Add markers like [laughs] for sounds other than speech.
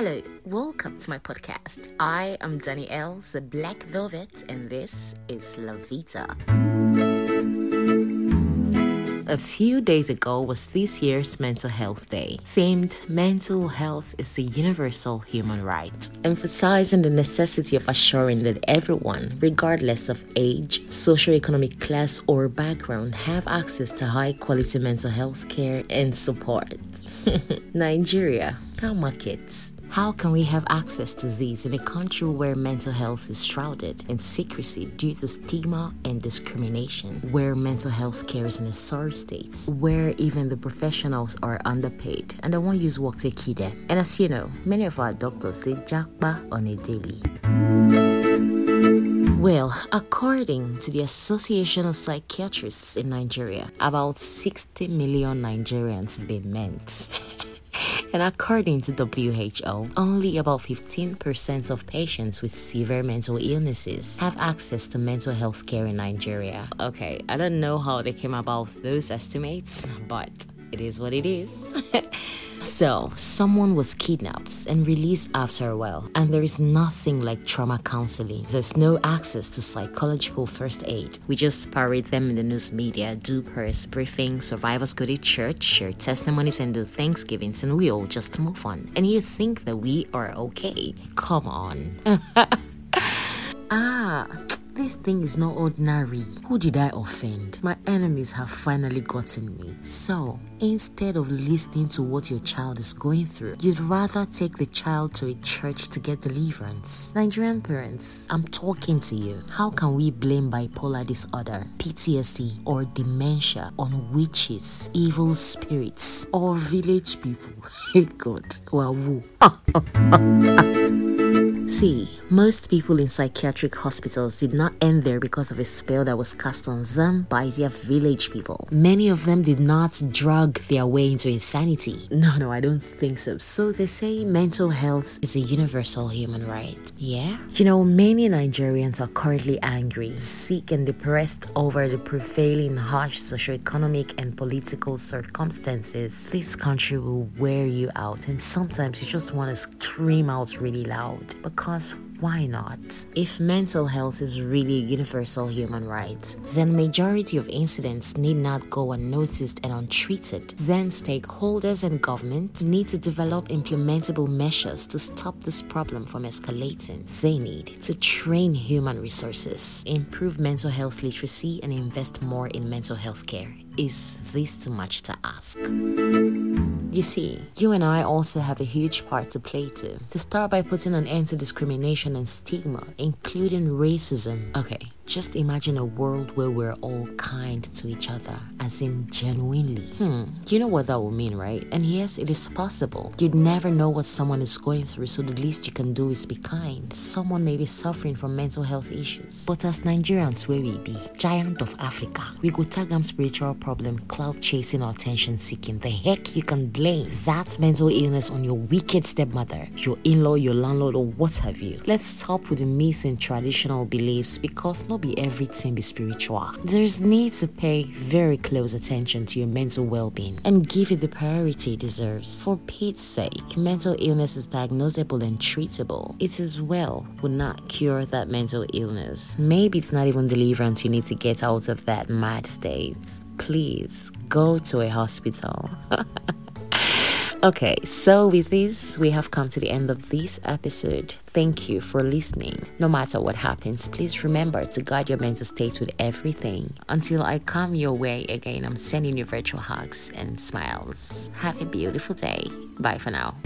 Hello, welcome to my podcast. I am Danielle, the Black Velvet, and this is La Vita. A few days ago was this year's Mental Health Day, themed Mental Health is a Universal Human Right, emphasizing the necessity of assuring that everyone, regardless of age, socioeconomic class, or background, have access to high quality mental health care and support. [laughs] Nigeria, our markets. How can we have access to these in a country where mental health is shrouded in secrecy due to stigma and discrimination, where mental health care is in a sorry state, where even the professionals are underpaid and they won't use work to them? And as you know, many of our doctors they jackpa on a daily. Well, according to the Association of Psychiatrists in Nigeria, about 60 million Nigerians they meant. [laughs] And according to WHO, only about 15% of patients with severe mental illnesses have access to mental health care in Nigeria. Okay, I don't know how they came about those estimates, but it is what it is. [laughs] So, someone was kidnapped and released after a while, and there is nothing like trauma counseling. There's no access to psychological first aid. We just parade them in the news media, do press briefings, survivors go to church, share testimonies, and do Thanksgivings, and we all just move on. And you think that we are okay? Come on. [laughs] ah. This thing is not ordinary. Who did I offend? My enemies have finally gotten me. So, instead of listening to what your child is going through, you'd rather take the child to a church to get deliverance. Nigerian parents, I'm talking to you. How can we blame bipolar disorder, PTSD, or dementia on witches, evil spirits, or village people? [laughs] Hey God, wow. [laughs] See, most people in psychiatric hospitals did not end there because of a spell that was cast on them by their village people. Many of them did not drug their way into insanity. No, no, I don't think so. So they say mental health is a universal human right. Yeah? You know, many Nigerians are currently angry, sick, and depressed over the prevailing harsh socioeconomic and political circumstances. This country will wear you out, and sometimes you just want to scream out really loud because why not? If mental health is really a universal human right, then majority of incidents need not go unnoticed and untreated. Then stakeholders and government need to develop implementable measures to stop this problem from escalating. They need to train human resources, improve mental health literacy, and invest more in mental health care. Is this too much to ask? You see, you and I also have a huge part to play too. To start by putting an end to discrimination and stigma, including racism. Okay, just imagine a world where we're all kind to each other, as in genuinely. Hmm, you know what that would mean, right? And yes, it is possible. You'd never know what someone is going through, so the least you can do is be kind. Someone may be suffering from mental health issues. But as Nigerians, where we be, giant of Africa, we go tag spiritual problem, clout chasing or attention seeking. The heck you can blame that mental illness on your wicked stepmother, your in law, your landlord, or what have you. Let's stop with the myths and traditional beliefs because no be everything be spiritual. There's need to pay very close attention to your mental well-being and give it the priority it deserves. For Pete's sake, mental illness is diagnosable and treatable. It is well would not cure that mental illness. Maybe it's not even deliverance you need to get out of that mad state. Please go to a hospital. [laughs] Okay, so with this, we have come to the end of this episode. Thank you for listening. No matter what happens, please remember to guard your mental state with everything. Until I come your way again, I'm sending you virtual hugs and smiles. Have a beautiful day. Bye for now.